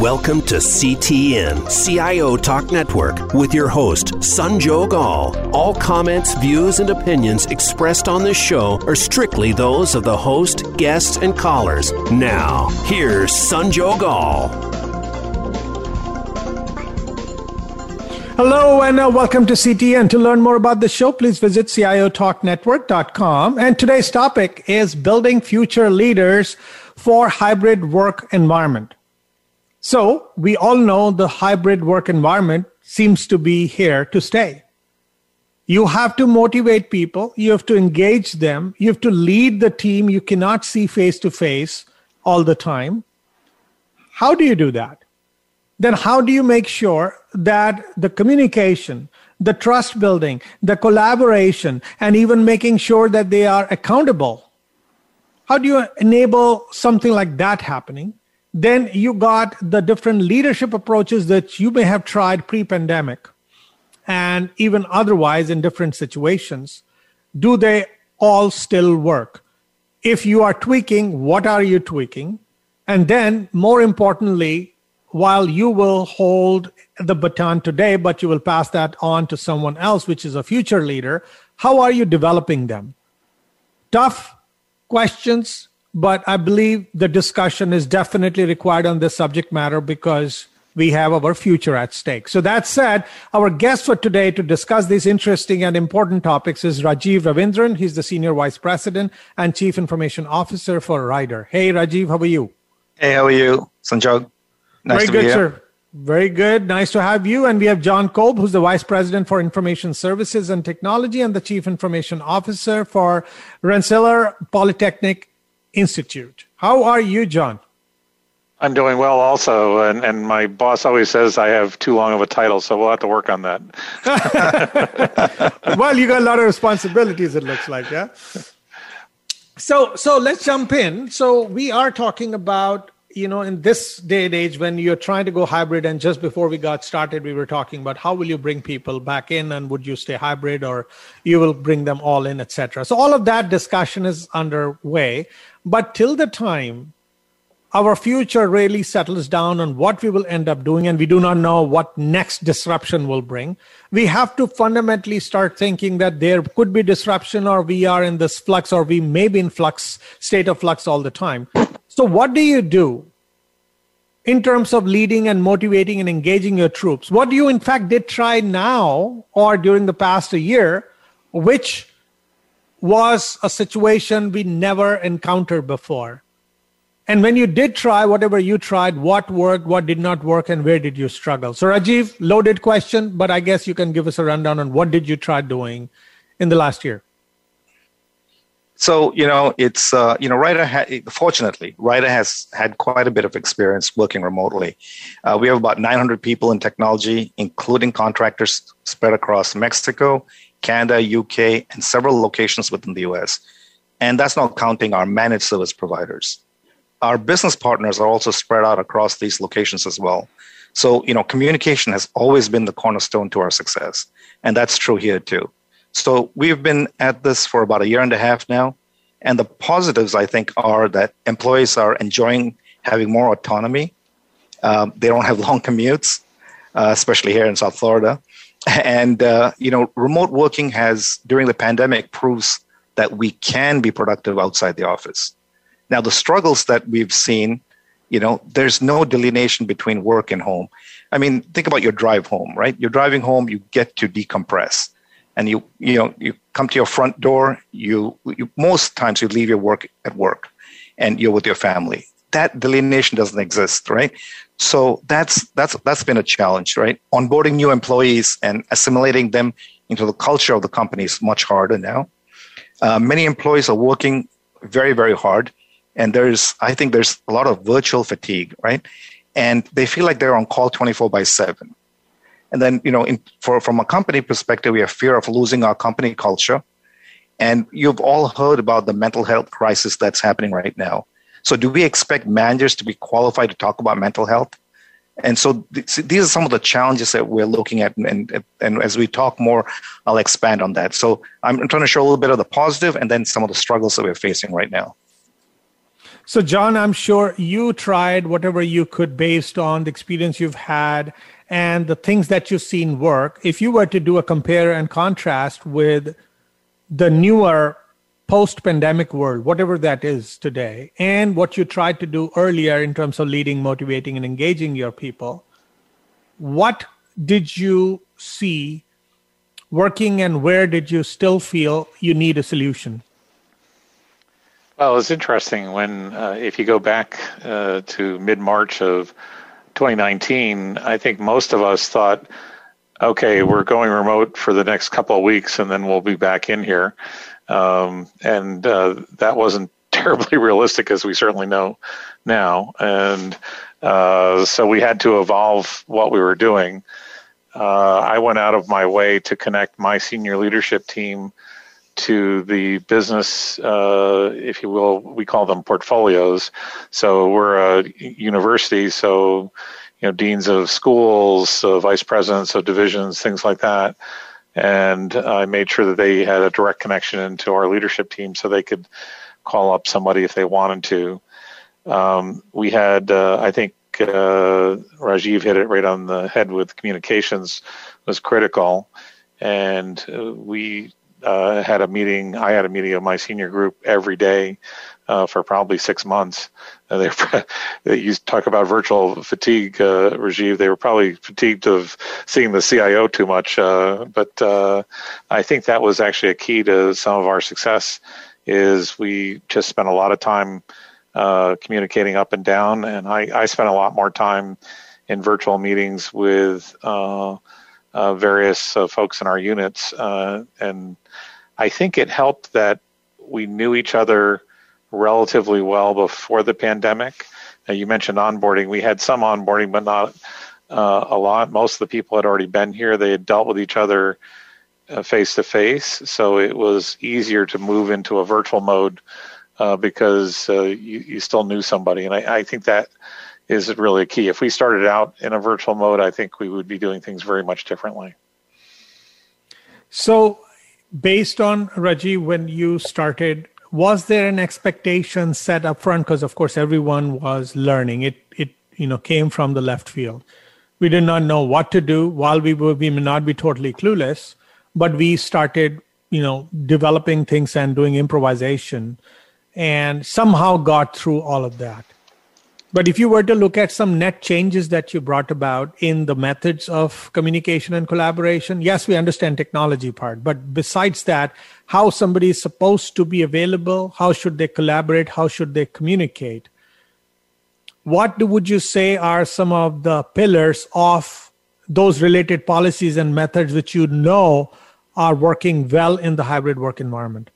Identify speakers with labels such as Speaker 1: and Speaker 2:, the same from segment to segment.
Speaker 1: Welcome to CTN, CIO Talk Network, with your host, Sanjog Aul. All comments, views, and opinions expressed on this show are strictly those of the host, guests, and callers. Now, here's Sanjog Aul.
Speaker 2: Hello and uh, welcome to CTN. To learn more about the show, please visit ciotalknetwork.com. And today's topic is building future leaders for hybrid work environment. So we all know the hybrid work environment seems to be here to stay. You have to motivate people. You have to engage them. You have to lead the team you cannot see face to face all the time. How do you do that? Then, how do you make sure that the communication, the trust building, the collaboration, and even making sure that they are accountable? How do you enable something like that happening? Then you got the different leadership approaches that you may have tried pre pandemic and even otherwise in different situations. Do they all still work? If you are tweaking, what are you tweaking? And then, more importantly, while you will hold the baton today, but you will pass that on to someone else, which is a future leader, how are you developing them? Tough questions, but I believe the discussion is definitely required on this subject matter because we have our future at stake. So that said, our guest for today to discuss these interesting and important topics is Rajeev Ravindran. He's the Senior Vice President and Chief Information Officer for Ryder. Hey, Rajeev, how are you?
Speaker 3: Hey, how are you? Sanjog.
Speaker 2: Nice Very good, sir. Very good. Nice to have you. And we have John Kolb, who's the Vice President for Information Services and Technology and the Chief Information Officer for Rensselaer Polytechnic Institute. How are you, John?
Speaker 4: I'm doing well also, and, and my boss always says I have too long of a title, so we'll have to work on that.
Speaker 2: well, you got a lot of responsibilities, it looks like, yeah? So so let's jump in. So we are talking about you know in this day and age when you're trying to go hybrid and just before we got started we were talking about how will you bring people back in and would you stay hybrid or you will bring them all in etc so all of that discussion is underway but till the time our future really settles down on what we will end up doing and we do not know what next disruption will bring we have to fundamentally start thinking that there could be disruption or we are in this flux or we may be in flux state of flux all the time so, what do you do in terms of leading and motivating and engaging your troops? What do you, in fact, did try now or during the past a year, which was a situation we never encountered before? And when you did try whatever you tried, what worked, what did not work, and where did you struggle? So, Rajeev, loaded question, but I guess you can give us a rundown on what did you try doing in the last year?
Speaker 3: So you know, it's uh, you know, Ryder. Ha- fortunately, Ryder has had quite a bit of experience working remotely. Uh, we have about 900 people in technology, including contractors spread across Mexico, Canada, UK, and several locations within the US. And that's not counting our managed service providers. Our business partners are also spread out across these locations as well. So you know, communication has always been the cornerstone to our success, and that's true here too. So we've been at this for about a year and a half now. And the positives, I think, are that employees are enjoying having more autonomy. Um, they don't have long commutes, uh, especially here in South Florida. And, uh, you know, remote working has, during the pandemic, proves that we can be productive outside the office. Now, the struggles that we've seen, you know, there's no delineation between work and home. I mean, think about your drive home, right? You're driving home, you get to decompress and you you know you come to your front door you, you most times you leave your work at work and you're with your family that delineation doesn't exist right so that's that's that's been a challenge right onboarding new employees and assimilating them into the culture of the company is much harder now uh, many employees are working very very hard and there's i think there's a lot of virtual fatigue right and they feel like they're on call 24 by 7 and then, you know, in, for, from a company perspective, we have fear of losing our company culture. And you've all heard about the mental health crisis that's happening right now. So, do we expect managers to be qualified to talk about mental health? And so, th- these are some of the challenges that we're looking at. And, and as we talk more, I'll expand on that. So, I'm trying to show a little bit of the positive and then some of the struggles that we're facing right now.
Speaker 2: So, John, I'm sure you tried whatever you could based on the experience you've had and the things that you've seen work. If you were to do a compare and contrast with the newer post pandemic world, whatever that is today, and what you tried to do earlier in terms of leading, motivating, and engaging your people, what did you see working and where did you still feel you need a solution?
Speaker 4: Well, it's interesting when, uh, if you go back uh, to mid March of 2019, I think most of us thought, okay, we're going remote for the next couple of weeks and then we'll be back in here. Um, and uh, that wasn't terribly realistic, as we certainly know now. And uh, so we had to evolve what we were doing. Uh, I went out of my way to connect my senior leadership team to the business, uh, if you will, we call them portfolios. So we're a university, so you know deans of schools, vice presidents of divisions, things like that. And I made sure that they had a direct connection into our leadership team, so they could call up somebody if they wanted to. Um, we had, uh, I think, uh, Rajeev hit it right on the head with communications was critical, and uh, we uh, had a meeting. I had a meeting of my senior group every day uh, for probably six months. Uh, they, you talk about virtual fatigue, uh, Rajeev. They were probably fatigued of seeing the CIO too much, uh, but uh, I think that was actually a key to some of our success. Is we just spent a lot of time uh, communicating up and down, and I, I spent a lot more time in virtual meetings with various folks in our units, and I think it helped that we knew each other relatively well before the pandemic. Now, you mentioned onboarding. We had some onboarding, but not uh, a lot. Most of the people had already been here. They had dealt with each other face to face, so it was easier to move into a virtual mode uh, because uh, you, you, still knew somebody. And I, I think that is really key. If we started out in a virtual mode, I think we would be doing things very much differently.
Speaker 2: So based on Raji, when you started, was there an expectation set up front? Because of course everyone was learning. It it you know came from the left field. We did not know what to do. While we were, we may not be totally clueless, but we started you know developing things and doing improvisation, and somehow got through all of that. But if you were to look at some net changes that you brought about in the methods of communication and collaboration, yes, we understand technology part, but besides that, how somebody is supposed to be available, how should they collaborate, how should they communicate? What would you say are some of the pillars of those related policies and methods which you know are working well in the hybrid work environment?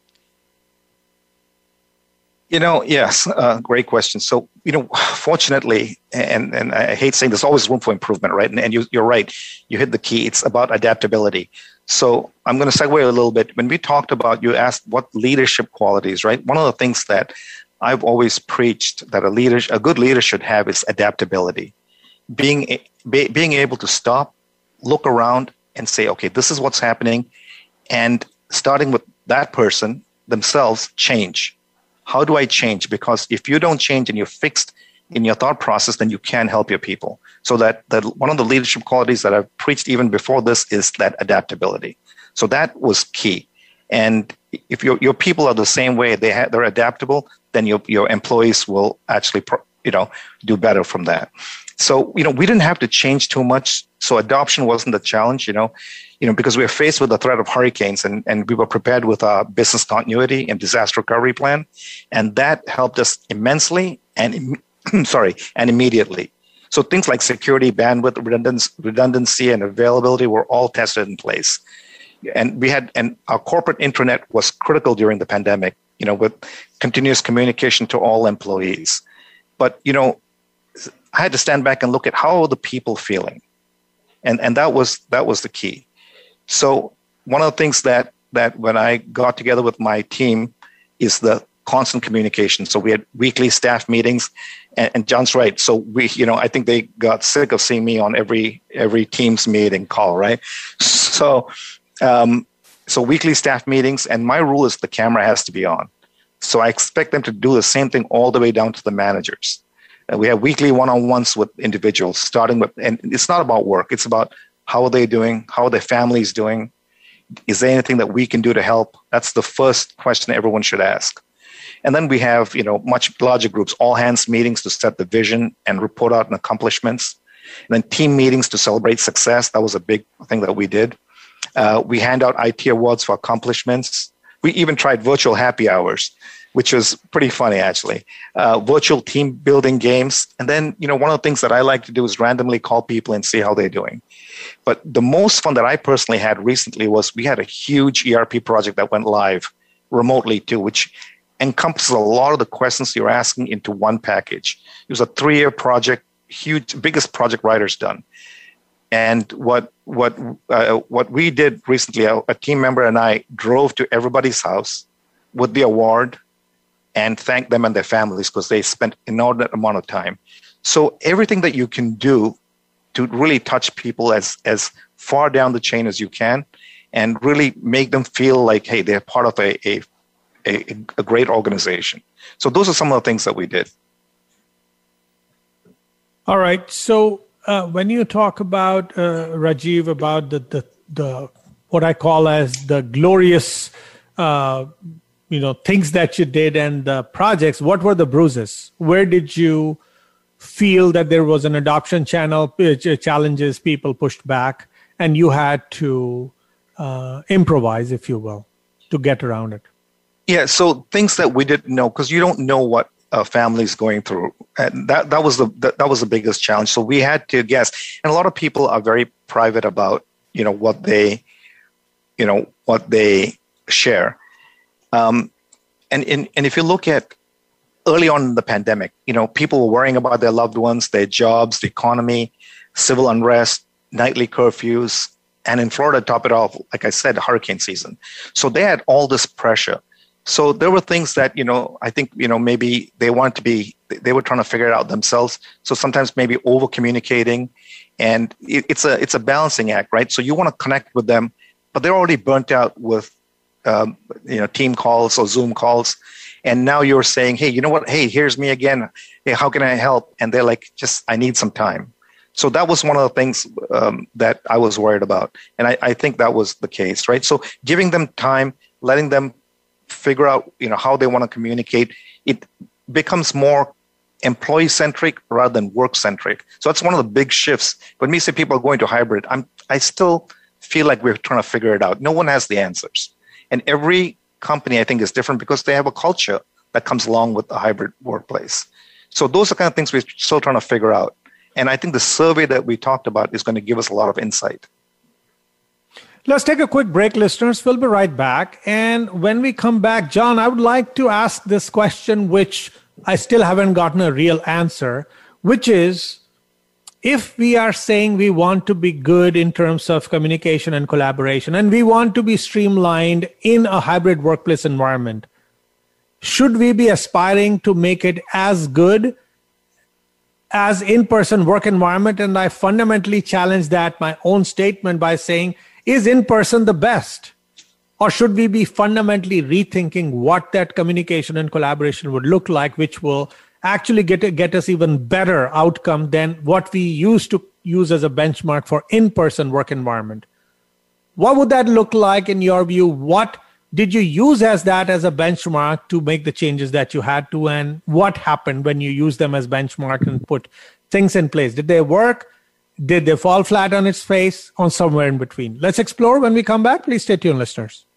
Speaker 3: You know, yes, uh, great question. So, you know, fortunately, and, and I hate saying there's always room for improvement, right? And, and you, you're right. You hit the key. It's about adaptability. So I'm going to segue a little bit. When we talked about, you asked what leadership qualities, right? One of the things that I've always preached that a leader, a good leader should have is adaptability. Being, be, being able to stop, look around and say, okay, this is what's happening. And starting with that person themselves, change how do I change? Because if you don't change and you're fixed in your thought process, then you can't help your people. So that, that one of the leadership qualities that I've preached even before this is that adaptability. So that was key. And if your, your people are the same way, they ha- they're adaptable, then your, your employees will actually, pro- you know, do better from that. So, you know, we didn't have to change too much. So adoption wasn't a challenge, you know, you know, because we were faced with the threat of hurricanes and, and we were prepared with a business continuity and disaster recovery plan. And that helped us immensely and, sorry, and immediately. So things like security, bandwidth, redundancy, and availability were all tested in place. And we had, and our corporate intranet was critical during the pandemic, you know, with continuous communication to all employees. But, you know, I had to stand back and look at how are the people feeling, and and that was that was the key. So one of the things that that when I got together with my team is the constant communication. So we had weekly staff meetings, and, and, John's right. So we, you know, I think they got sick of seeing me on every every team's meeting call, right? So, um, so weekly staff meetings, and my rule is the camera has to be on. So I expect them to do the same thing all the way down to the managers. We have weekly one-on-ones with individuals, starting with, and it's not about work. It's about how are they doing? How are their families doing? Is there anything that we can do to help? That's the first question everyone should ask. And then we have, you know, much larger groups, all hands meetings to set the vision and report out on accomplishments. And then team meetings to celebrate success. That was a big thing that we did. Uh, we hand out IT awards for accomplishments. We even tried virtual happy hours, which was pretty funny actually. Uh, virtual team building games, and then you know one of the things that I like to do is randomly call people and see how they're doing. But the most fun that I personally had recently was we had a huge ERP project that went live remotely too, which encompasses a lot of the questions you're asking into one package. It was a three-year project, huge, biggest project Ryder's done. And what what uh, what we did recently, a, a, team member and I drove to everybody's house with the award and thank them and their families because they spent inordinate amount of time. So everything that you can do to really touch people as as far down the chain as you can, and really make them feel like hey they're part of a a, a, a great organization. So those are some of the things that we did.
Speaker 2: All right. So uh, when you talk about uh, Rajeev about the, the the what I call as the glorious, uh, you know, things that you did and the projects, what were the bruises? Where did you feel that there was an adoption channel uh, challenges? People pushed back, and you had to uh, improvise, if you will, to get around it.
Speaker 3: Yeah. So things that we didn't know because you don't know what uh, families going through. And that that was the that, that was the biggest challenge. So we had to guess, and a lot of people are very private about you know what they you know what they share. Um, and in, and if you look at early on in the pandemic, you know people were worrying about their loved ones, their jobs, the economy, civil unrest, nightly curfews, and in Florida, top it off, like I said, hurricane season. So they had all this pressure. So there were things that, you know, I think, you know, maybe they wanted to be, they were trying to figure it out themselves. So sometimes maybe over communicating and it's a, it's a balancing act, right? So you want to connect with them, but they're already burnt out with, um, you know, team calls or Zoom calls. And now you're saying, Hey, you know what? Hey, here's me again. Hey, how can I help? And they're like, just, I need some time. So that was one of the things um, that I was worried about. And I, I think that was the case, right? So giving them time, letting them figure out you know how they want to communicate it becomes more employee centric rather than work centric so that's one of the big shifts when we say people are going to hybrid i'm i still feel like we're trying to figure it out no one has the answers and every company i think is different because they have a culture that comes along with the hybrid workplace so those are kind of things we're still trying to figure out and i think the survey that we talked about is going to give us a lot of insight
Speaker 2: Let's take a quick break, listeners. We'll be right back. And when we come back, John, I would like to ask this question, which I still haven't gotten a real answer, which is if we are saying we want to be good in terms of communication and collaboration, and we want to be streamlined in a hybrid workplace environment, should we be aspiring to make it as good as in-person work environment and i fundamentally challenge that my own statement by saying is in person the best? Or should we be fundamentally rethinking what that communication and collaboration would look like, which will actually get, get us even better outcome than what we used to use as a benchmark for in-person work environment? What would that look like in your view? What did you use as that as a benchmark to make the changes that you had to and what happened when you used them as benchmark and put things in place did they work did they fall flat on its face or somewhere in between? Let's explore when we come back. Please stay tuned, listeners.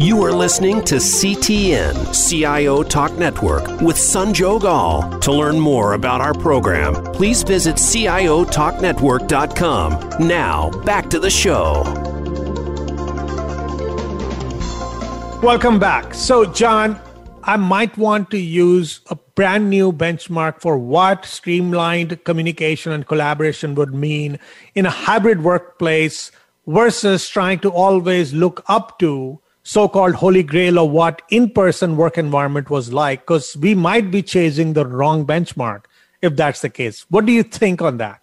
Speaker 1: You are listening to CTN, CIO Talk Network, with Sanjog Aul. To learn more about our program, please visit CIOTalkNetwork.com. Now, back to the show.
Speaker 2: Welcome back. So, John, I might want to use a brand new benchmark for what streamlined communication and collaboration would mean in a hybrid workplace versus trying to always look up to so-called holy grail of what in-person work environment was like because we might be chasing the wrong benchmark if that's the case what do you think on that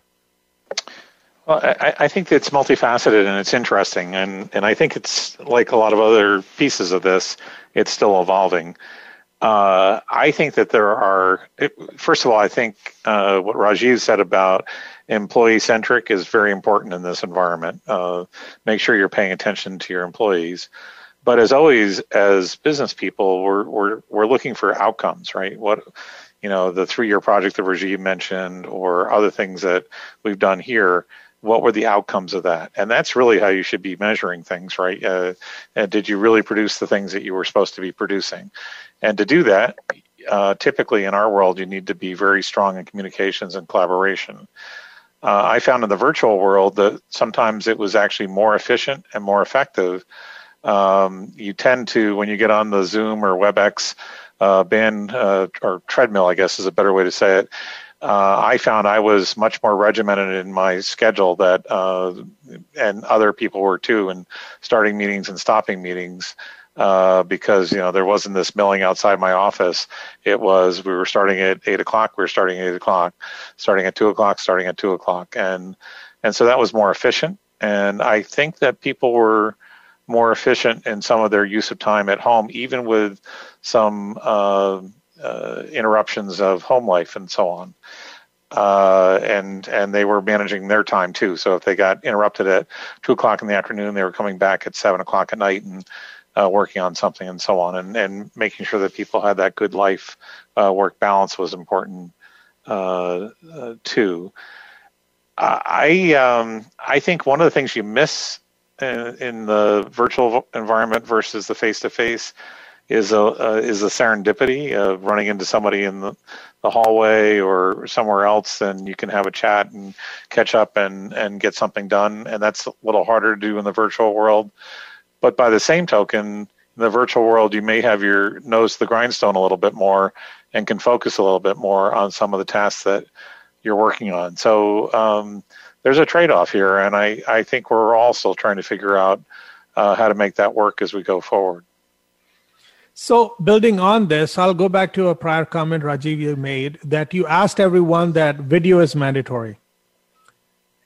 Speaker 4: well, I, I, think it's multifaceted and it's interesting, and, and I think it's like a lot of other pieces of this, it's still evolving. Uh, I think that there are, first of all, I think uh, what Rajeev said about employee centric is very important in this environment. Uh, make sure you're paying attention to your employees. But as always, as business people, we're, we're, we're looking for outcomes, right? What, you know, the three year project that Rajeev mentioned or other things that we've done here what were the outcomes of that? And that's really how you should be measuring things right? Uh, and did you really produce the things that you were supposed to be producing? And to do that uh, typically in our world you need to be very strong in communications and collaboration. Uh, i found in the virtual world that sometimes it was actually more efficient and more effective um, you tend to when you get on the zoom or webex uh, band uh, or treadmill i guess is a better way to say it uh, I found I was much more regimented in my schedule that, uh, and other people were too, and starting meetings and stopping meetings. Uh, because you know there wasn't this milling outside my office. It was we were starting at eight o'clock. We were starting at eight o'clock, starting at two o'clock, starting at two o'clock, and and so that was more efficient. And I think that people were more efficient in some of their use of time at home, even with some uh, uh, interruptions of home life and so on. Uh, and and they were managing their time too. So if they got interrupted at two o'clock in the afternoon, they were coming back at seven o'clock at night and uh, working on something and so on, and and making sure that people had that good life uh, work balance was important uh, too. I um, I think one of the things you miss in, in the virtual environment versus the face to face is a uh, is a serendipity of running into somebody in the, the hallway or somewhere else, and you can have a chat and catch up and and get something done. And that's a little harder to do in the virtual world. But by the same token, in the virtual world, you may have your nose to the grindstone a little bit more and can focus a little bit more on some of the tasks that you're working on. So um, there's a trade off here, and I, I think we're still trying to figure out uh, how to make that work as we go forward.
Speaker 2: So, building on this, I'll go back to a prior comment Rajeev you made that you asked everyone that video is mandatory.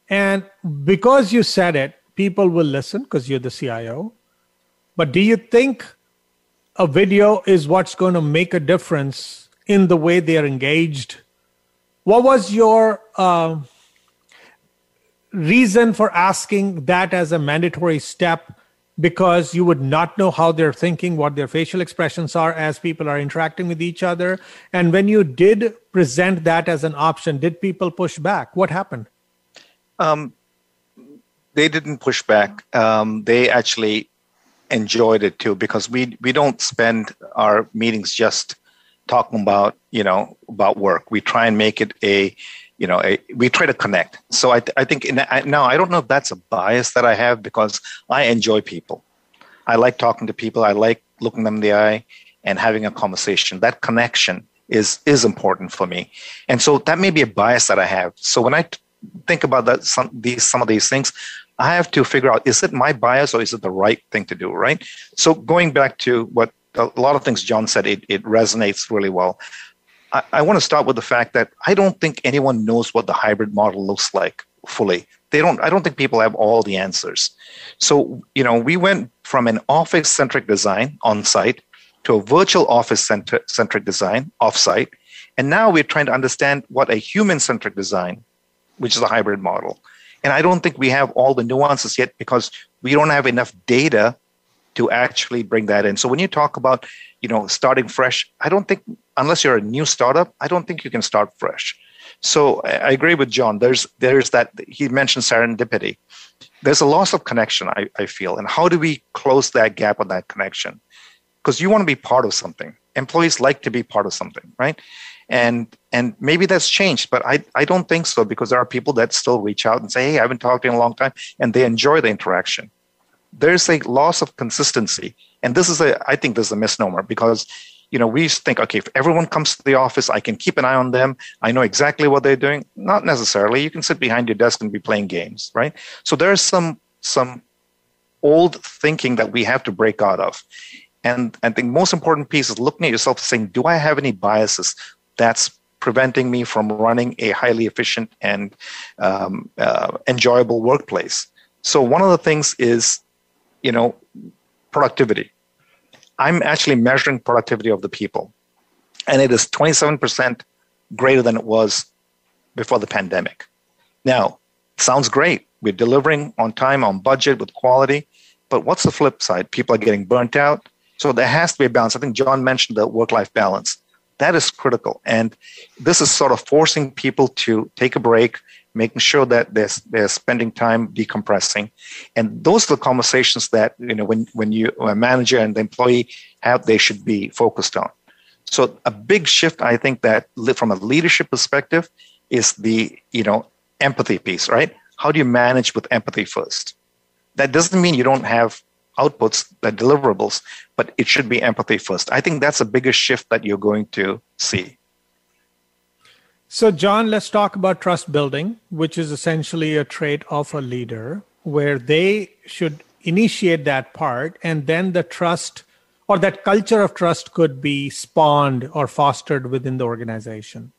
Speaker 2: And because you said it, people will listen because you're the CIO. But do you think a video is what's going to make a difference in the way they are engaged? What was your uh, reason for asking that as a mandatory step because you would not know how they're thinking, what their facial expressions are as people are interacting with each other. And when you did present that as an option, did people push back? What happened? Um,
Speaker 3: they didn't push back. Um, they actually enjoyed it too because we we don't spend our meetings just talking about you know about work. We try and make it a you know we try to connect. So i, I think in, I, now i don't know if that's a bias that i have because i enjoy people. I like talking to people. I like looking them in the eye and having a conversation. That connection is is important for me. And so that may be a bias that i have. So when I t- think about that some these some of these things i have to figure out is it my bias or is it the right thing to do right? So going back to what a lot of things john said it, it resonates really well I, I want to start with the fact that I don't think anyone knows what the hybrid model looks like fully. They don't. I don't think people have all the answers. So you know, we went from an office-centric design on site to a virtual office-centric design off-site, and now we're trying to understand what a human-centric design, which is a hybrid model. And I don't think we have all the nuances yet because we don't have enough data to actually bring that in. So when you talk about, you know, starting fresh, I don't think unless you're a new startup, I don't think you can start fresh. So I agree with John. There's there's that he mentioned serendipity. There's a loss of connection, I, I feel. And how do we close that gap on that connection? Because you want to be part of something. Employees like to be part of something, right? And and maybe that's changed, but I, I don't think so because there are people that still reach out and say, Hey, I haven't talked to you in a long time, and they enjoy the interaction. There's a loss of consistency. And this is a I think this is a misnomer because you know, we think, okay, if everyone comes to the office, I can keep an eye on them. I know exactly what they're doing. Not necessarily. You can sit behind your desk and be playing games, right? So there's some some old thinking that we have to break out of. And I think most important piece is looking at yourself saying, do I have any biases that's preventing me from running a highly efficient and um, uh, enjoyable workplace? So one of the things is, you know, productivity I'm actually measuring productivity of the people, and it is 27% greater than it was before the pandemic. Now, sounds great. We're delivering on time, on budget, with quality. But what's the flip side? People are getting burnt out. So there has to be a balance. I think John mentioned the work life balance. That is critical. And this is sort of forcing people to take a break, making sure that they're, they're spending time decompressing. And those are the conversations that, you know, when, when you, a manager and the employee have, they should be focused on. So a big shift, I think that from a leadership perspective is the, you know, empathy piece, right? How do you manage with empathy first? That doesn't mean you don't have outputs, the deliverables, but it should be empathy first. I think that's a bigger shift that you're going to see.
Speaker 2: So, John, let's talk about trust building, which is essentially a trait of a leader where they should initiate that part and then the trust or that culture of trust could be spawned or fostered within the organization.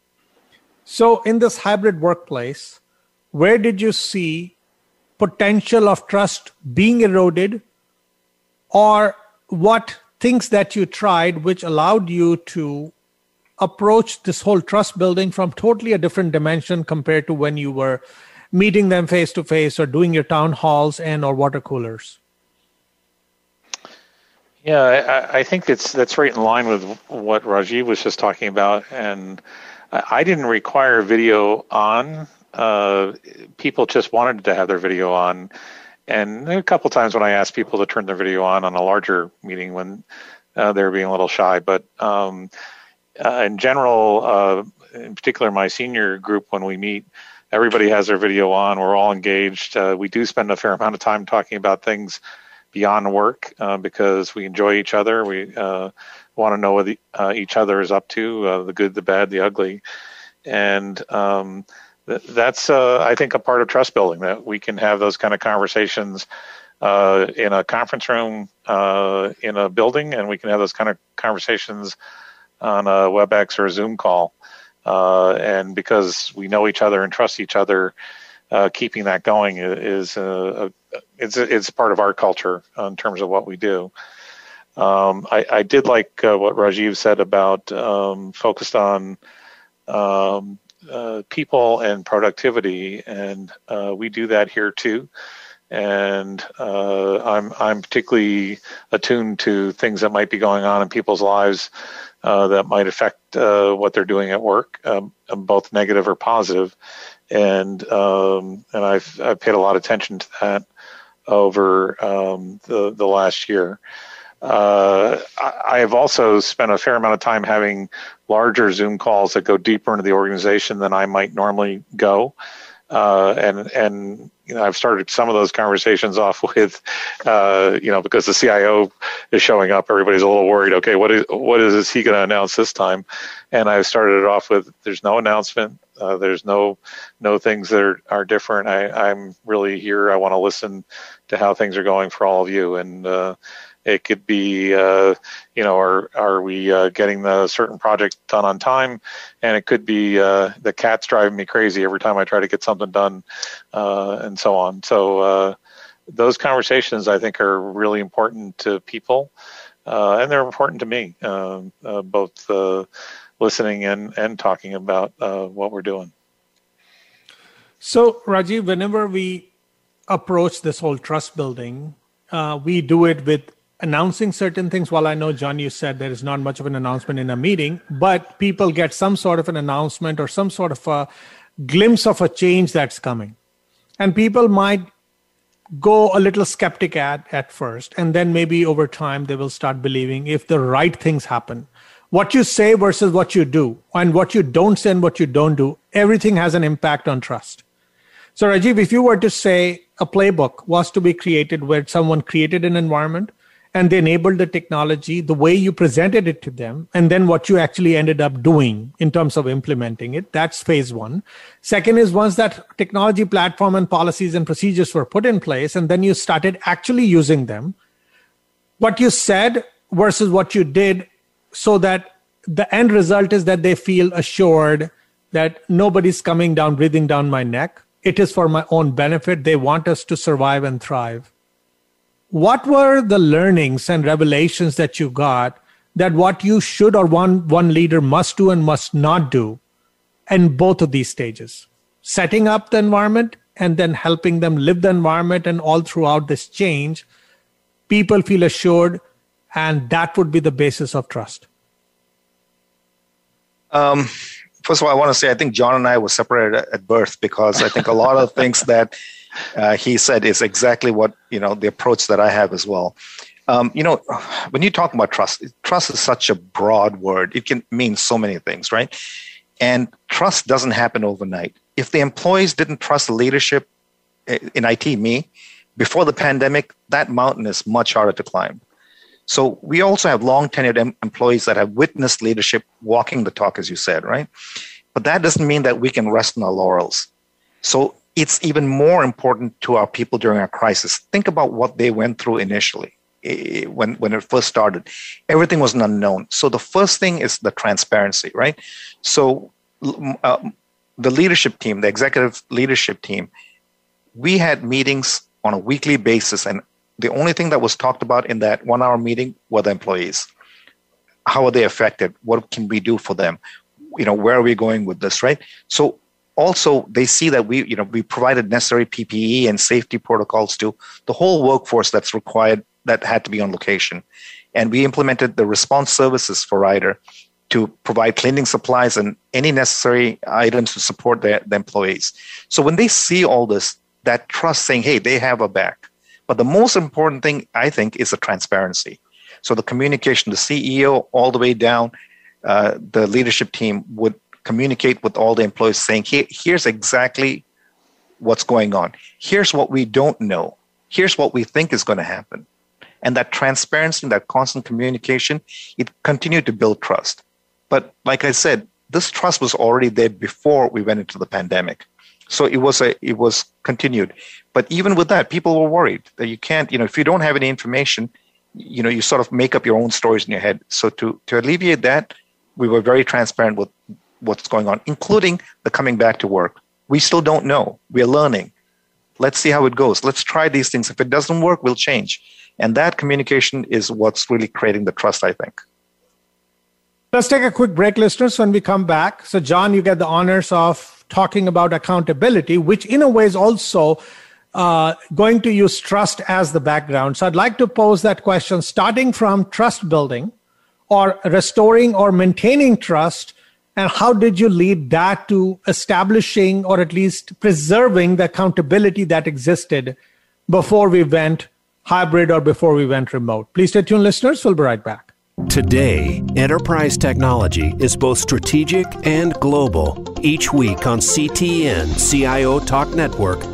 Speaker 2: So, in this hybrid workplace, where did you see potential of trust being eroded or what things that you tried which allowed you to approach this whole trust building from totally a different dimension compared to when you were meeting them face to face or doing your town halls and or water coolers.
Speaker 4: Yeah I, I, think it's that's right in line with what rajeev was just talking about and i didn't require video on uh, people just wanted to have their video on. And a couple times when i asked people to turn their video on on a larger meeting when uh, they were being a little shy but um, uh, in general, uh, in particular, my senior group, when we meet, everybody has their video on. We're all engaged. Uh, we do spend a fair amount of time talking about things beyond work uh, because we enjoy each other. We uh, want to know what the, uh, each other is up to, the good, the bad, the ugly, and um, th- that's, I think, a part of trust building that we can have those kind of conversations. in a conference room, in a building, and we can have those kind of conversations on a WebEx or a Zoom call. Uh, and because we know each other and trust each other, uh, keeping that going is uh, it's it's part of our culture in terms of what we do. Um, I, I, did like uh, what Rajeev said about um, focused on um, uh, people and productivity, and we do that here too. And I'm I'm particularly attuned to things that might be going on in people's lives uh, that might affect uh, what they're doing at work, um, both negative or positive. And um, and I've I've paid a lot of attention to that over um, the the last year. Uh, I have also spent a fair amount of time having larger Zoom calls that go deeper into the organization than I might normally go. Uh, and and you know I've started some of those conversations off with, uh, you know, because the CIO is showing up, everybody's a little worried. Okay, what is what is he going to announce this time? And I started it off with, there's no announcement. Uh, there's no no things that are, are different. I, I'm really here. I want to listen to how things are going for all of you, and uh, it could be, uh, you know, are are we uh, getting the certain project done on time? And it could be uh, the cat's driving me crazy every time I try to get something done, uh, and so on. So uh, those conversations, I think, are really important to people, uh, and they're important to me, um, both listening and and talking about what we're doing.
Speaker 2: So, Rajeev, whenever we approach this whole trust building, uh, we do it with announcing certain things. While I know, John, you said there is not much of an announcement in a meeting, but people get some sort of an announcement or some sort of a glimpse of a change that's coming. And people might go a little skeptic at at first and then maybe over time they will start believing if the right things happen what you say versus what you do and what you don't say and what you don't do everything has an impact on trust so rajeev if you were to say a playbook was to be created where someone created an environment and they enabled the technology the way you presented it to them and then what you actually ended up doing in terms of implementing it. That's phase one. Second is once that technology platform and policies and procedures were put in place and then you started actually using them what you said versus what you did so that the end result is that they feel assured that nobody's coming down breathing down my neck. It is for my own benefit. They want us to survive and thrive what were the learnings and revelations that you got that what you should or one one leader must do and must not do in both of these stages? Setting up the environment and then helping them live the environment and all throughout this change people feel assured and that would be the basis of trust.
Speaker 3: Um, first of all i want to say i think john and i were separated at birth because i think a lot of things that uh, he said is exactly what you know the approach that I have as well. Um, you know, when you talk about trust, trust is such a broad word. It can mean so many things, right? And trust doesn't happen overnight. If the employees didn't trust the leadership eh, in IT, me, before the pandemic, that mountain is much harder to climb. So we also have long tenured em- employees that have witnessed leadership walking the talk, as you said, right? But that doesn't mean that we can rest on our laurels. So it's even more important to our people during a crisis. Think about what they went through initially eh, when when it first started. Everything was an unknown. So the first thing is the transparency, right? So uh, the leadership team, the executive leadership team, we had meetings on a weekly basis, and the only thing that was talked about in that one-hour meeting were the employees. How are they affected? What can we do for them? You know, where are we going with this, right? So also they see that we you know we provided necessary ppe and safety protocols to the whole workforce that's required that had to be on location. And we implemented the response services for ryder to provide cleaning supplies and any necessary items to support the, the employees. So when they see all this that trust saying hey they have a back. But the most important thing i think is the transparency. So the communication the ceo all the way down uh, the leadership team would communicate with all the employees saying, Here, here's exactly what's going on. Here's what we don't know. Here's what we think is going to happen. And that transparency and that constant communication, it continued to build trust. But like I said, this trust was already there before we went into the pandemic. So it was a it was continued. But even with that, people were worried that you can't, you know, if you don't have any information, you know, you sort of make up your own stories in your head. So to to alleviate that, we were very transparent with what's going on, including the coming back to work. We still don't know. We're learning. Let's see how it goes. Let's try these things. If it doesn't work, we'll change. And that communication is what's really creating the trust, I think.
Speaker 2: Let's take a quick break, listeners, when we come back. So, John, you get the honors of talking about accountability, which in a way is also uh, going to use trust as the background. So, I'd like to pose that question starting from trust building or restoring or maintaining trust and how did you lead that to establishing or at least preserving the accountability that existed before we went hybrid or before we went remote? Please stay tuned, listeners. We'll be right back.
Speaker 1: Today, enterprise technology is both strategic and global. Each week on CTN CIO Talk Network,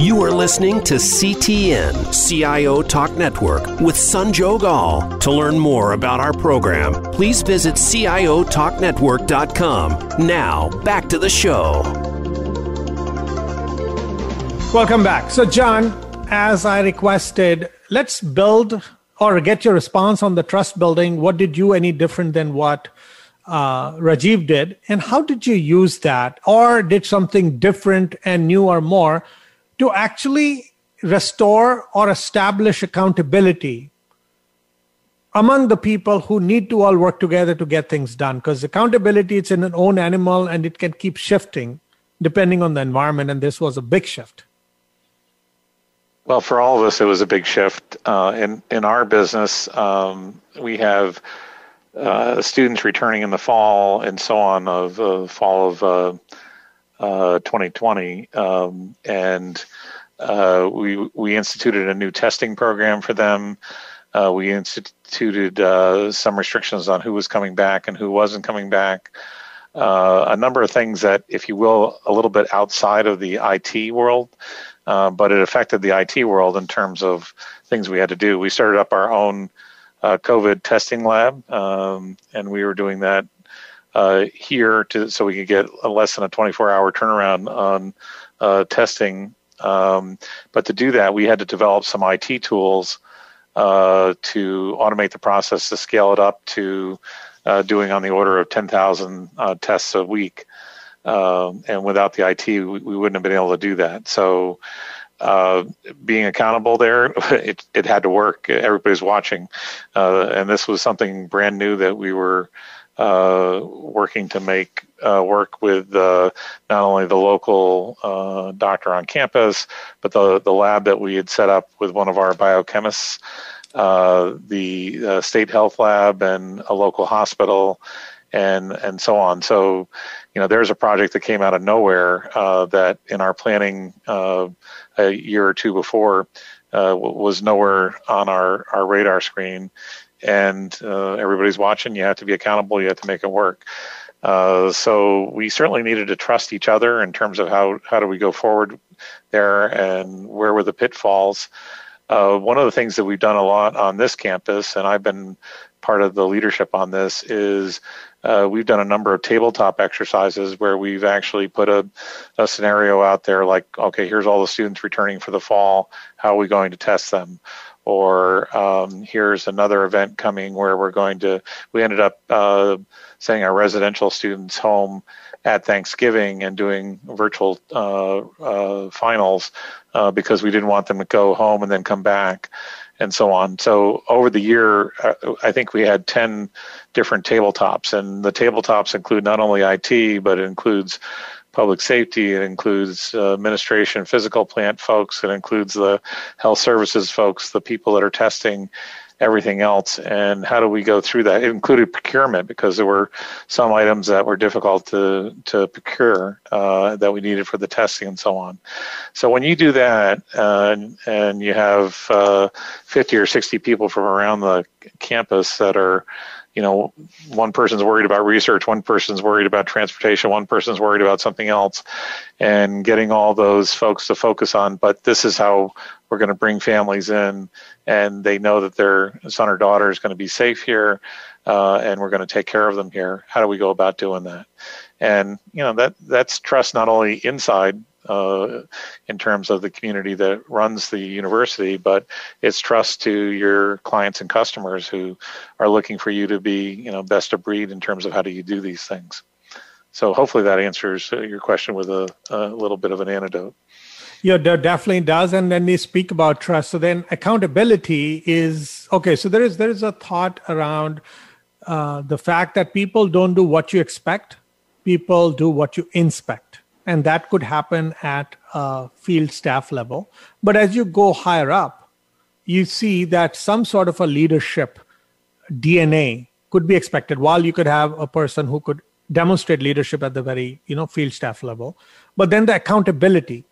Speaker 1: You are listening to CTN CIO Talk Network with Sanjog Aul. To learn more about our program, please visit CIOTalkNetwork.com. Now, back to the show.
Speaker 2: Welcome back. So, John, as I requested, let's build or get your response on the trust building. What did you any different than what uh, Rajeev did? And how did you use that? Or did something different and new or more to actually restore or establish accountability among the people who need to all work together to get things done. Because accountability it's in an own animal and it can keep shifting depending on the environment and this was a big shift.
Speaker 4: Well for all of us it was a big shift. Uh, in in our business um, we have uh, students returning in the fall and so on of uh, fall of uh, 2020 uh, um, and uh, we we instituted a new testing program for them. Uh, we instituted uh, some restrictions on who was coming back and who wasn't coming back. Uh, a number of things that, if you will, a little bit outside of the IT world, uh, but it affected the IT world in terms of things we had to do. We started up our own COVID testing lab, um, and we were doing that here to so we could get a less than a 24-hour turnaround on testing um, but to do that, we had to develop some IT tools uh, to automate the process to scale it up to uh, doing on the order of 10,000 uh, tests a week. Um, and without the IT, we, we, wouldn't have been able to do that. So, uh, being accountable there, it, it had to work. Everybody's watching. Uh, and this was something brand new that we were uh, working to make uh, work with uh, not only the local uh, doctor on campus, but the, the lab that we had set up with one of our biochemists, uh, the state health lab, and a local hospital, and and so on. So, you know, there's a project that came out of nowhere that in our planning a year or two before was nowhere on our, our radar screen and uh, everybody's watching. You have to be accountable. You have to make it work. Uh, so we certainly needed to trust each other in terms of how how do we go forward there and where were the pitfalls. Uh, one of the things that we've done a lot on this campus, and I've been part of the leadership on this, is uh, we've done a number of tabletop exercises where we've actually put a, a scenario out there like, okay, here's all the students returning for the fall. How are we going to test them? Or um, here's another event coming where we're going to we ended up uh, sending our residential students home at Thanksgiving and doing virtual uh, uh, finals uh, because we didn't want them to go home and then come back and so on. So over the year, uh, I think we had 10 different tabletops, and the tabletops include not only IT, but it includes public safety. It includes uh, administration, physical plant folks. It includes the health services folks, the people that are testing everything else. And how do we go through that? It included procurement because there were some items that were difficult to, to procure uh, that we needed for the testing and so on. So when you do that uh, and you have uh, 50 or 60 people from around the campus that are you know, one person's worried about research, one person's worried about transportation, one person's worried about something else, and getting all those folks to focus on, but this is how we're going to bring families in, and they know that their son or daughter is going to be safe here, uh, and we're going to take care of them here. How do we go about doing that? And you know that that's trust not only inside uh, in terms of the community that runs the university, but it's trust to your clients and customers who are looking for you to be, you know, best of breed in terms of how do you do these things. So hopefully that answers uh, your question with a, a little bit of an antidote.
Speaker 2: Yeah, definitely does. And then we speak about trust. So then accountability is okay. So there is there is a thought around uh, the fact that people don't do what you expect; people do what you inspect and that could happen at a field staff level. But as you go higher up, you see that some sort of a leadership DNA could be expected. While you could have a person who could demonstrate leadership at the very you know field staff level, but then the accountability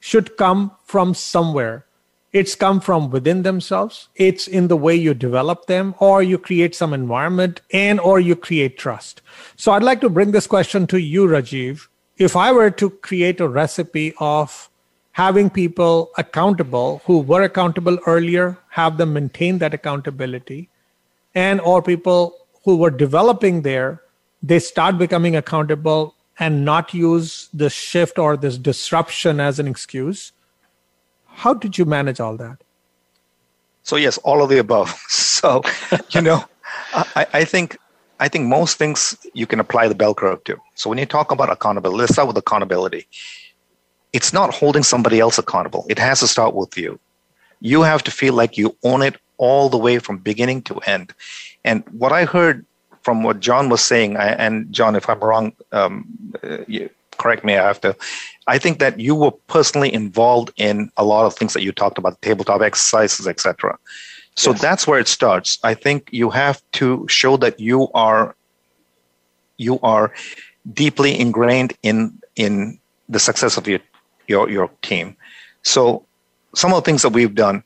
Speaker 2: should come from somewhere. It's come from within themselves. It's in the way you develop them, or you create some environment, and or you create trust. So I'd like to bring this question to you, Rajeev if I were to create a recipe of having people accountable who were accountable earlier, have them maintain that accountability, and or people who were developing there, they start becoming accountable and not use the shift or this disruption as an excuse. How did you manage all that?
Speaker 3: So yes, all of the above. So, you know, I, I think I think most things you can apply the bell curve to. So when you talk about accountability, let's start with accountability. It's not holding somebody else accountable. It has to start with you. You have to feel like you own it all the way from beginning to end. And what I heard from what John was saying, and John, if I'm wrong, um, you, correct me after. I think that you were personally involved in a lot of things that you talked about, tabletop exercises, etc. So yes. that's where it starts. I think you have to show that you are you are deeply ingrained in in the success of your your your team. So some of the things that we've done,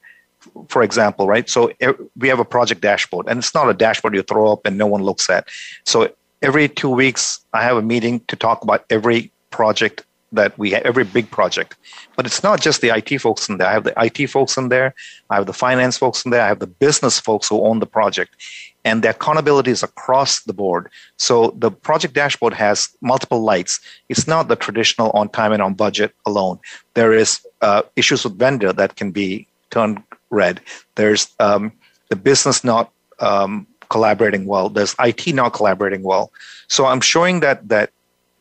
Speaker 3: for example, right? So we have a project dashboard, and it's not a dashboard you throw up and no one looks at. So every two weeks, I have a meeting to talk about every project that we have, every big project. But it's not just the IT folks in there. I have the IT folks in there. I have the finance folks in there. I have the business folks who own the project. And the accountability is across the board. So the project dashboard has multiple lights. It's not the traditional on time and on budget alone. There is uh, issues with vendor that can be turned red. There's um, the business not um, collaborating well. There's IT not collaborating well. So I'm showing that that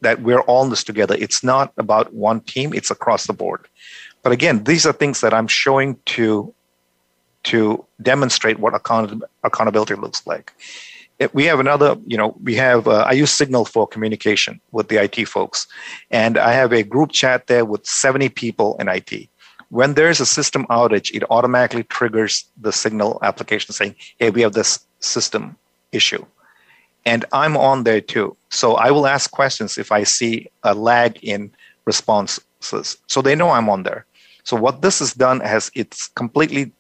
Speaker 3: that we're all in this together. It's not about one team, it's across the board. But again, these are things that I'm showing to to demonstrate what account- accountability looks like. We have another, you know, we have, uh, I use Signal for communication with the IT folks. And I have a group chat there with 70 people in IT. When there's a system outage, it automatically triggers the Signal application saying, hey, we have this system issue and I'm on there too. So I will ask questions if I see a lag in responses. So they know I'm on there. So what this has done has it's completely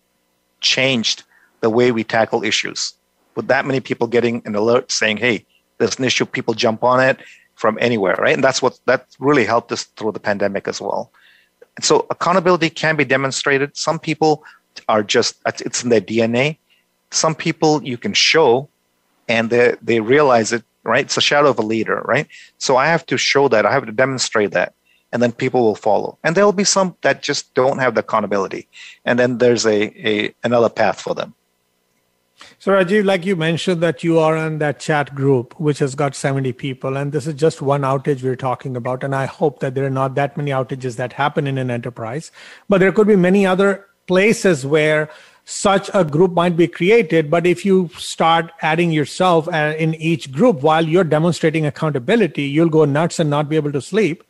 Speaker 3: changed the way we tackle issues. With that many people getting an alert saying, "Hey, there's an issue," people jump on it from anywhere, right? And that's what that really helped us through the pandemic as well. So accountability can be demonstrated. Some people are just it's in their DNA. Some people you can show and they, they realize it, right? It's a shadow of a leader, right? So I have to show that, I have to demonstrate that, and then people will follow. And there'll be some that just don't have the accountability. And then there's a, a another path for them.
Speaker 2: So Rajeev, like you mentioned that you are in that chat group, which has got 70 people, and this is just one outage we're talking about. And I hope that there are not that many outages that happen in an enterprise, but there could be many other places where such a group might be created. But if you start adding yourself uh, in each group while you're demonstrating accountability, you'll go nuts and not be able to sleep.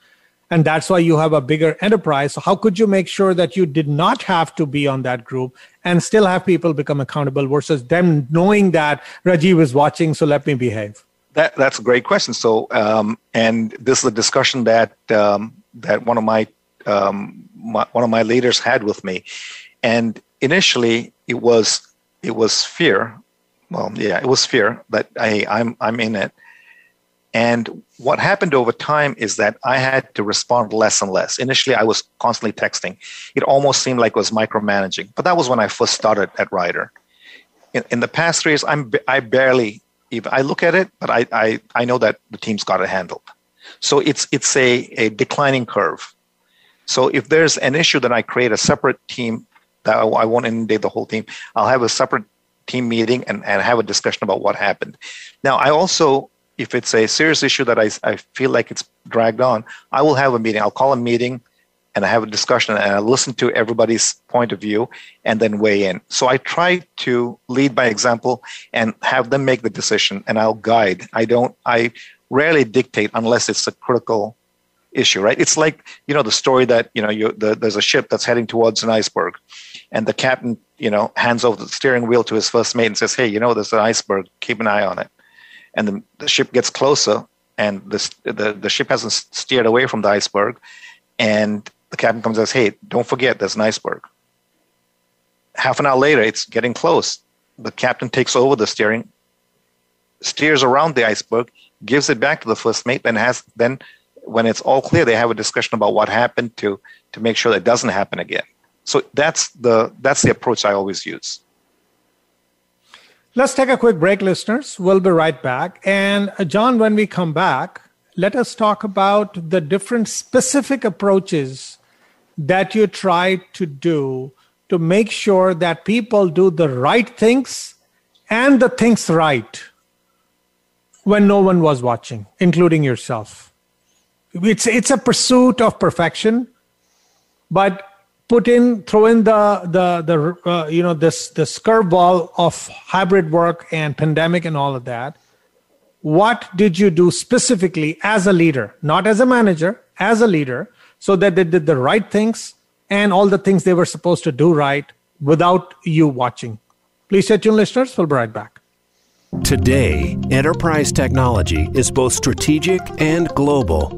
Speaker 2: And that's why you have a bigger enterprise. So, how could you make sure that you did not have to be on that group and still have people become accountable versus them knowing that Rajeev is watching, so let me behave?
Speaker 3: That, that's a great question. So, um, and this is a discussion that um, that one of my, um, my one of my leaders had with me, and initially it was it was fear. Well, yeah, it was fear that I I'm I'm in it. And what happened over time is that I had to respond less and less. Initially, I was constantly texting. It almost seemed like it was micromanaging, but that was when I first started at Ryder. In, in the past three years, I'm I barely even I look at it, but I, I I know that the team's got it handled. So it's it's a, a declining curve. So if there's an issue, then I create a separate team that I won't inundate the whole team. I'll have a separate team meeting and, and have a discussion about what happened. Now, I also, if it's a serious issue that I, I feel like it's dragged on, I will have a meeting. I'll call a meeting and I have a discussion and I listen to everybody's point of view and then weigh in. So I try to lead by example and have them make the decision and I'll guide. I don't, I rarely dictate unless it's a critical issue, right? It's like, you know, the story that, you know, you, the, there's a ship that's heading towards an iceberg and the captain, you know, hands over the steering wheel to his first mate and says, "Hey, you know, there's an iceberg. Keep an eye on it." And the, the ship gets closer, and the, the the ship hasn't steered away from the iceberg, and the captain comes and says, "Hey, don't forget, there's an iceberg." Half an hour later, it's getting close. The captain takes over the steering, steers around the iceberg, gives it back to the first mate, and has then, when it's all clear, they have a discussion about what happened to to make sure that doesn't happen again. So that's the that's the approach I always use.
Speaker 2: Let's take a quick break, listeners. We'll be right back. And uh, John, when we come back, let us talk about the different specific approaches that you try to do to make sure that people do the right things and the things right when no one was watching, including yourself? It's, it's a pursuit of perfection, but put in throw in the the the uh, you know this this curveball of hybrid work and pandemic and all of that. What did you do specifically as a leader? Not as a manager as a leader so that they did the right things and all the things they were supposed to do right without you watching. Please stay tuned listeners. We'll be right back.
Speaker 1: Today, enterprise technology is both strategic and global.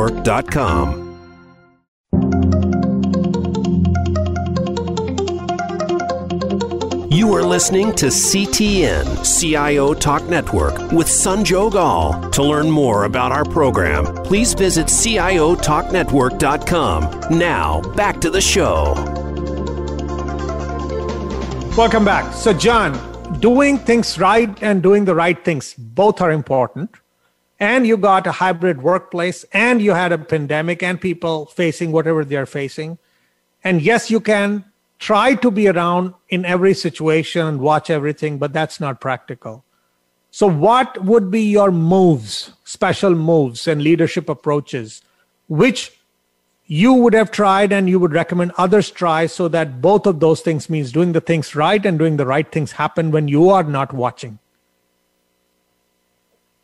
Speaker 1: CIOTalkNetwork.com. You are listening to CTN CIO Talk Network with Sanjog Aul. To learn more about our program, please visit CIOTalkNetwork.com. Now, back to the show.
Speaker 2: Welcome back. So, John, doing things right and doing the right things both are important. And you got a hybrid workplace, and you had a pandemic, and people facing whatever they're facing. And yes, you can try to be around in every situation and watch everything, but that's not practical. So, what would be your moves, special moves, and leadership approaches, which you would have tried and you would recommend others try so that both of those things means doing the things right and doing the right things happen when you are not watching?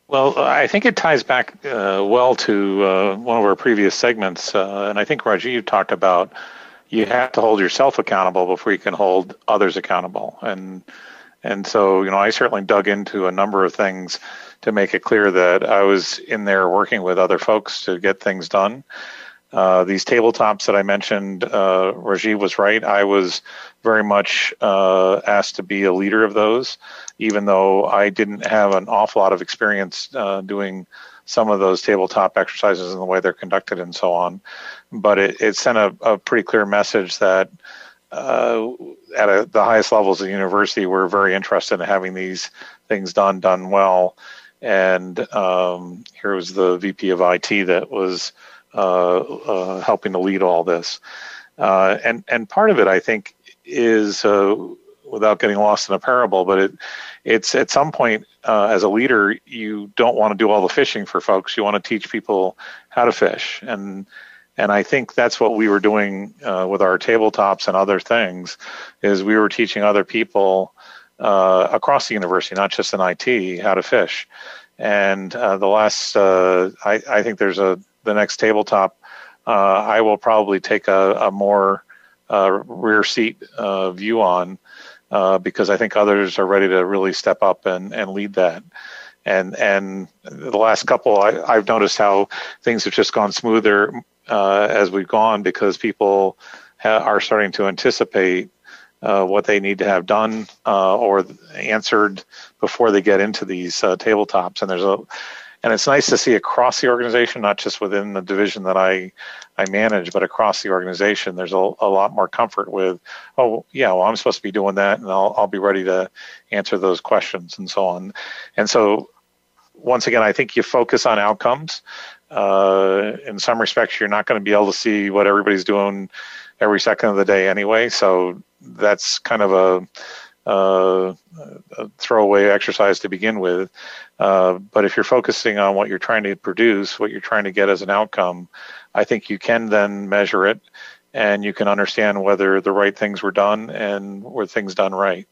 Speaker 4: Well, I think it ties back uh, well to uh, one of our previous segments, uh, and I think Rajeev talked about you have to hold yourself accountable before you can hold others accountable. And and so, you know, I certainly dug into a number of things to make it clear that I was in there working with other folks to get things done. Uh, these tabletops that I mentioned, uh, Rajeev was right. I was very much uh, asked to be a leader of those, even though I didn't have an awful lot of experience uh, doing some of those tabletop exercises and the way they're conducted and so on but it, it sent a, a, pretty clear message that uh, at a, the highest levels of the university, we're very interested in having these things done, done well. And um, here was the VP of IT that was uh, uh, helping to lead all this. Uh, and and part of it, I think, is uh, without getting lost in a parable, but it it's at some point uh, as a leader, you don't want to do all the fishing for folks. You want to teach people how to fish, and and I think that's what we were doing uh, with our tabletops and other things, is we were teaching other people uh, across the university, not just in IT, how to fish. And uh, the last, uh, I, I, think there's a the next tabletop. Uh, I will probably take a, a more uh, rear seat view on because I think others are ready to really step up and, and lead that and and the last couple I, have noticed how things have just gone smoother uh, as we've gone because people ha- are starting to anticipate uh, what they need to have done uh, or answered before they get into these uh, tabletops. And there's a and it's nice to see across the organization, not just within the division that I I manage, but across the organization. There's a, a lot more comfort with, oh yeah, well I'm supposed to be doing that, and I'll I'll be ready to answer those questions and so on. And so once again, I think you focus on outcomes. Uh, in some respects, you're not going to be able to see what everybody's doing every second of the day anyway. So that's kind of a, uh, throwaway exercise to begin with. Uh, but if you're focusing on what you're trying to produce, what you're trying to get as an outcome, I think you can then measure it and you can understand whether the right things were done and were things done right.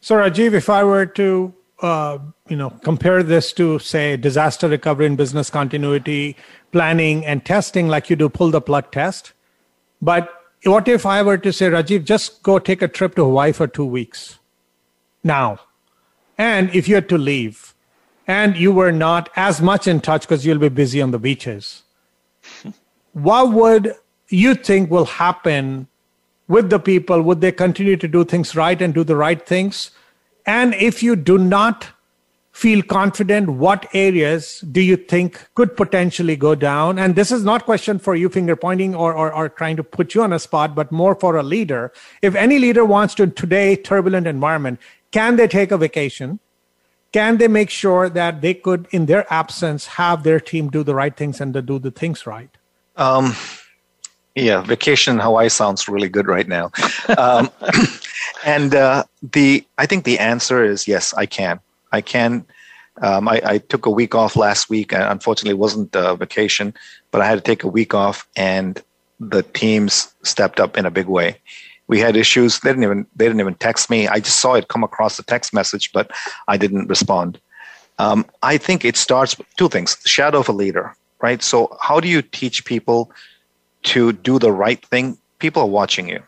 Speaker 2: So, Rajeev, if I were to uh, you know compare this to say disaster recovery and business continuity planning and testing like you do pull the plug test but what if i were to say rajeev just go take a trip to hawaii for two weeks now and if you had to leave and you were not as much in touch because you'll be busy on the beaches what would you think will happen with the people? Would they continue to do things right and do the right things? And if you do not feel confident, what areas do you think could potentially go down? And this is not question for you finger pointing or, or, or trying to put you on a spot, but more for a leader. If any leader wants to today turbulent environment, can they take a vacation? Can they make sure that they could, in their absence, have their team do the right things and do the things right? Um,
Speaker 3: yeah, vacation in Hawaii sounds really good right now. Um, and uh, the I think the answer is yes, I can. I can. Um, I, I, took a week off last week. Unfortunately, it wasn't a vacation, but I had to take a week off, and the teams stepped up in a big way. We had issues. They didn't even they didn't even text me. I just saw it come across the text message, but I didn't respond. Um, I think it starts with two things: shadow of a leader, right? So, how do you teach people to do the right thing? People are watching you.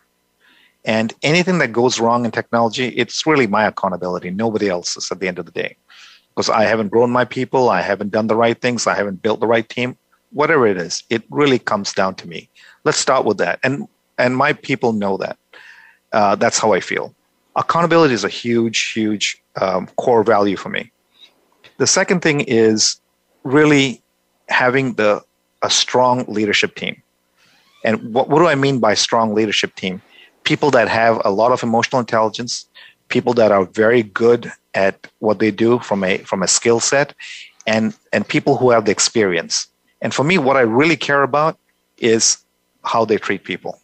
Speaker 3: And anything that goes wrong in technology, it's really my accountability, nobody else's at the end of the day. Because I haven't grown my people, I haven't done the right things, I haven't built the right team, whatever it is, it really comes down to me. Let's start with that. And and my people know that. Uh, that's how I feel. Accountability is a huge, huge um, core value for me. The second thing is really having the a strong leadership team. And what, what do I mean by strong leadership team? People that have a lot of emotional intelligence, people that are very good at what they do from a from a skill set, and and people who have the experience. And for me, what I really care about is how they treat people.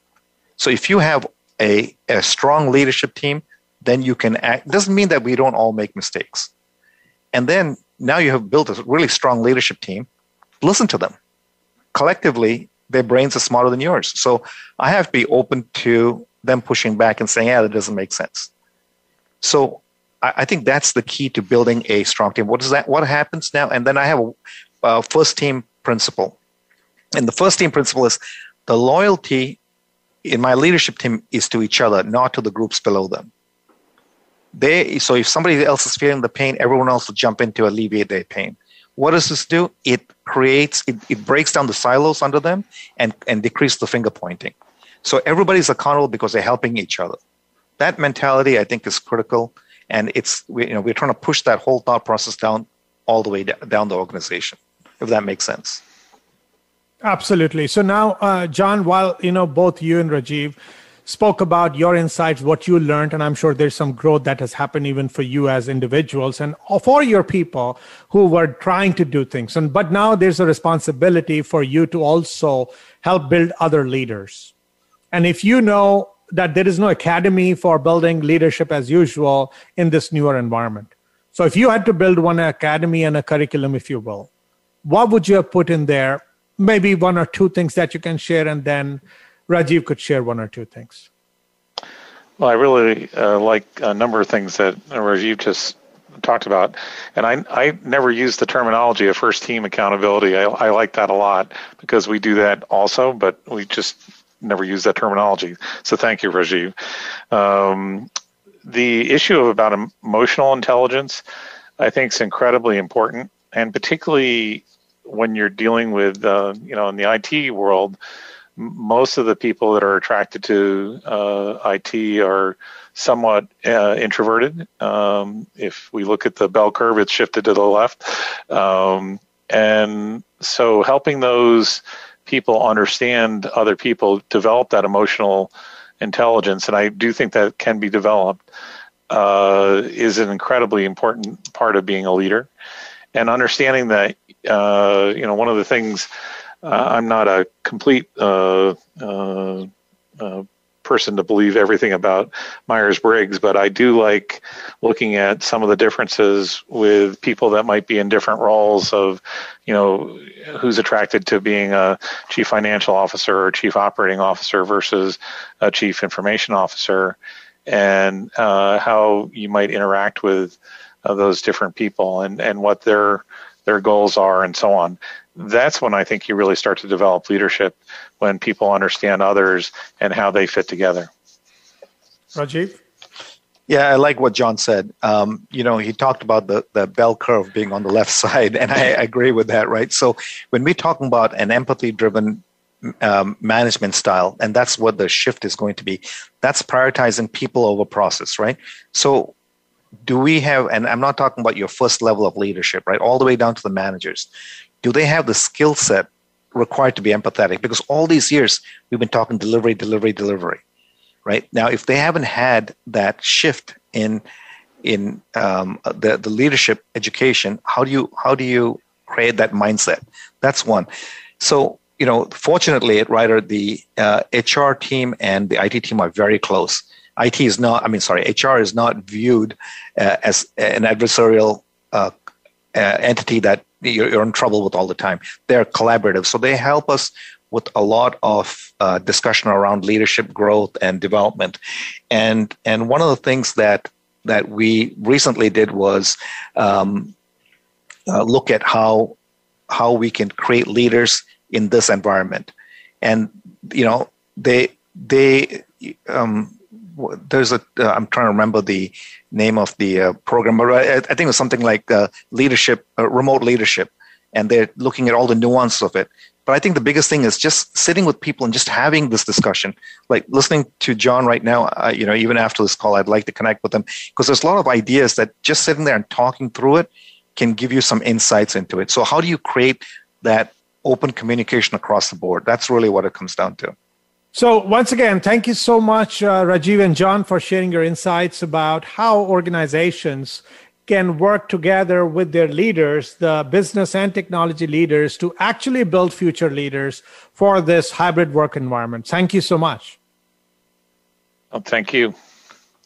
Speaker 3: So if you have a, a strong leadership team, then you can act. Doesn't mean that we don't all make mistakes. And then now you have built a really strong leadership team. Listen to them. Collectively, their brains are smarter than yours. So I have to be open to them pushing back and saying, yeah, that doesn't make sense. So I, I think that's the key to building a strong team. What is that? What happens now? And then I have a, a first team principle. And the first team principle is the loyalty in my leadership team is to each other, not to the groups below them. They so if somebody else is feeling the pain, everyone else will jump in to alleviate their pain. What does this do? It creates it, it breaks down the silos under them and, and decreases the finger pointing. So everybody's accountable because they're helping each other. That mentality, I think, is critical, and it's we, you know we're trying to push that whole thought process down all the way down the organization, if that makes sense.
Speaker 2: Absolutely. So now, uh, John, while you know both you and Rajeev spoke about your insights, what you learned, and I'm sure there's some growth that has happened even for you as individuals and for your people who were trying to do things. And but now there's a responsibility for you to also help build other leaders. And if you know that there is no academy for building leadership as usual in this newer environment. So if you had to build one academy and a curriculum, if you will, what would you have put in there? Maybe one or two things that you can share, and then Rajeev could share one or two things.
Speaker 4: Well, I really uh, like a number of things that Rajeev just talked about, and I I never use the terminology of first team accountability. I, I like that a lot because we do that also, but we just never used that terminology. So thank you, Rajeev. Um, the issue of about emotional intelligence, I think, is incredibly important, and particularly when you're dealing with, uh, you know, in the IT world, most of the people that are attracted to uh, IT are somewhat uh, introverted. Um, if we look at the bell curve, it's shifted to the left. Um, and so helping those people understand other people, develop that emotional intelligence, and I do think that can be developed, uh, is an incredibly important part of being a leader. And understanding that, uh, you know, one of the things, uh, I'm not a complete uh, uh, uh, person to believe everything about Myers Briggs, but I do like looking at some of the differences with people that might be in different roles of, you know, who's attracted to being a chief financial officer or chief operating officer versus a chief information officer, and uh, how you might interact with uh, those different people and, and what their their goals are and so on that's when I think you really start to develop leadership when people understand others and how they fit together.
Speaker 2: Rajeev?
Speaker 3: Yeah, I like what John said. Um, you know, he talked about the, the bell curve being on the left side, and I agree with that, right? So when we're talking about an empathy driven um, management style, and that's what the shift is going to be. That's prioritizing people over process, right? So, do we have? And I'm not talking about your first level of leadership, right? All the way down to the managers. Do they have the skill set required to be empathetic? Because all these years we've been talking delivery, delivery, delivery, right? Now, if they haven't had that shift in in um, the the leadership education, how do you how do you create that mindset? That's one. So you know, fortunately at Ryder, the uh, HR team and the IT team are very close. IT is not, I mean, sorry, HR is not viewed uh, as an adversarial uh, uh, entity that you're, in trouble with all the time. They're collaborative. So they help us with a lot of uh, discussion around leadership growth and development. And, and one of the things that, that we recently did was um, uh, look at how, how we can create leaders in this environment and you know they they um, there's a uh, I'm trying to remember the name of the uh, program, but I, I, think it was something like uh, leadership, uh, remote leadership, and they're looking at all the nuances of it. But I think the biggest thing is just sitting with people and just having this discussion. Like listening to John right now, you know, even after this call, I'd like to connect with him because there's a lot of ideas that just sitting there and talking through it can give you some insights into it. So how do you create that open communication across the board. That's really what it comes down to.
Speaker 2: So, once again, thank you so much, uh, Rajeev and John, for sharing your insights about how organizations can work together with their leaders, the business and technology leaders, to actually build future leaders for this hybrid work environment. Thank you so much.
Speaker 4: Well, thank you.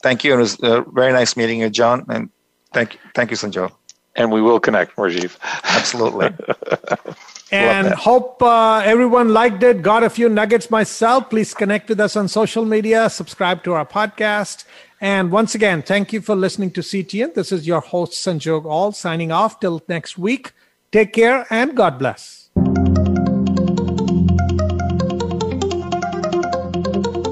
Speaker 3: Thank you. It was uh, very nice meeting you, John. And thank you, thank you, Sanjay.
Speaker 4: And we will connect, Rajeev.
Speaker 3: Absolutely.
Speaker 2: and hope uh, everyone liked it got a few nuggets myself. Please connect with us on social media subscribe to our podcast. And once again thank you for listening to ctn this is your host sanjog aul signing off till next week. Take care and god bless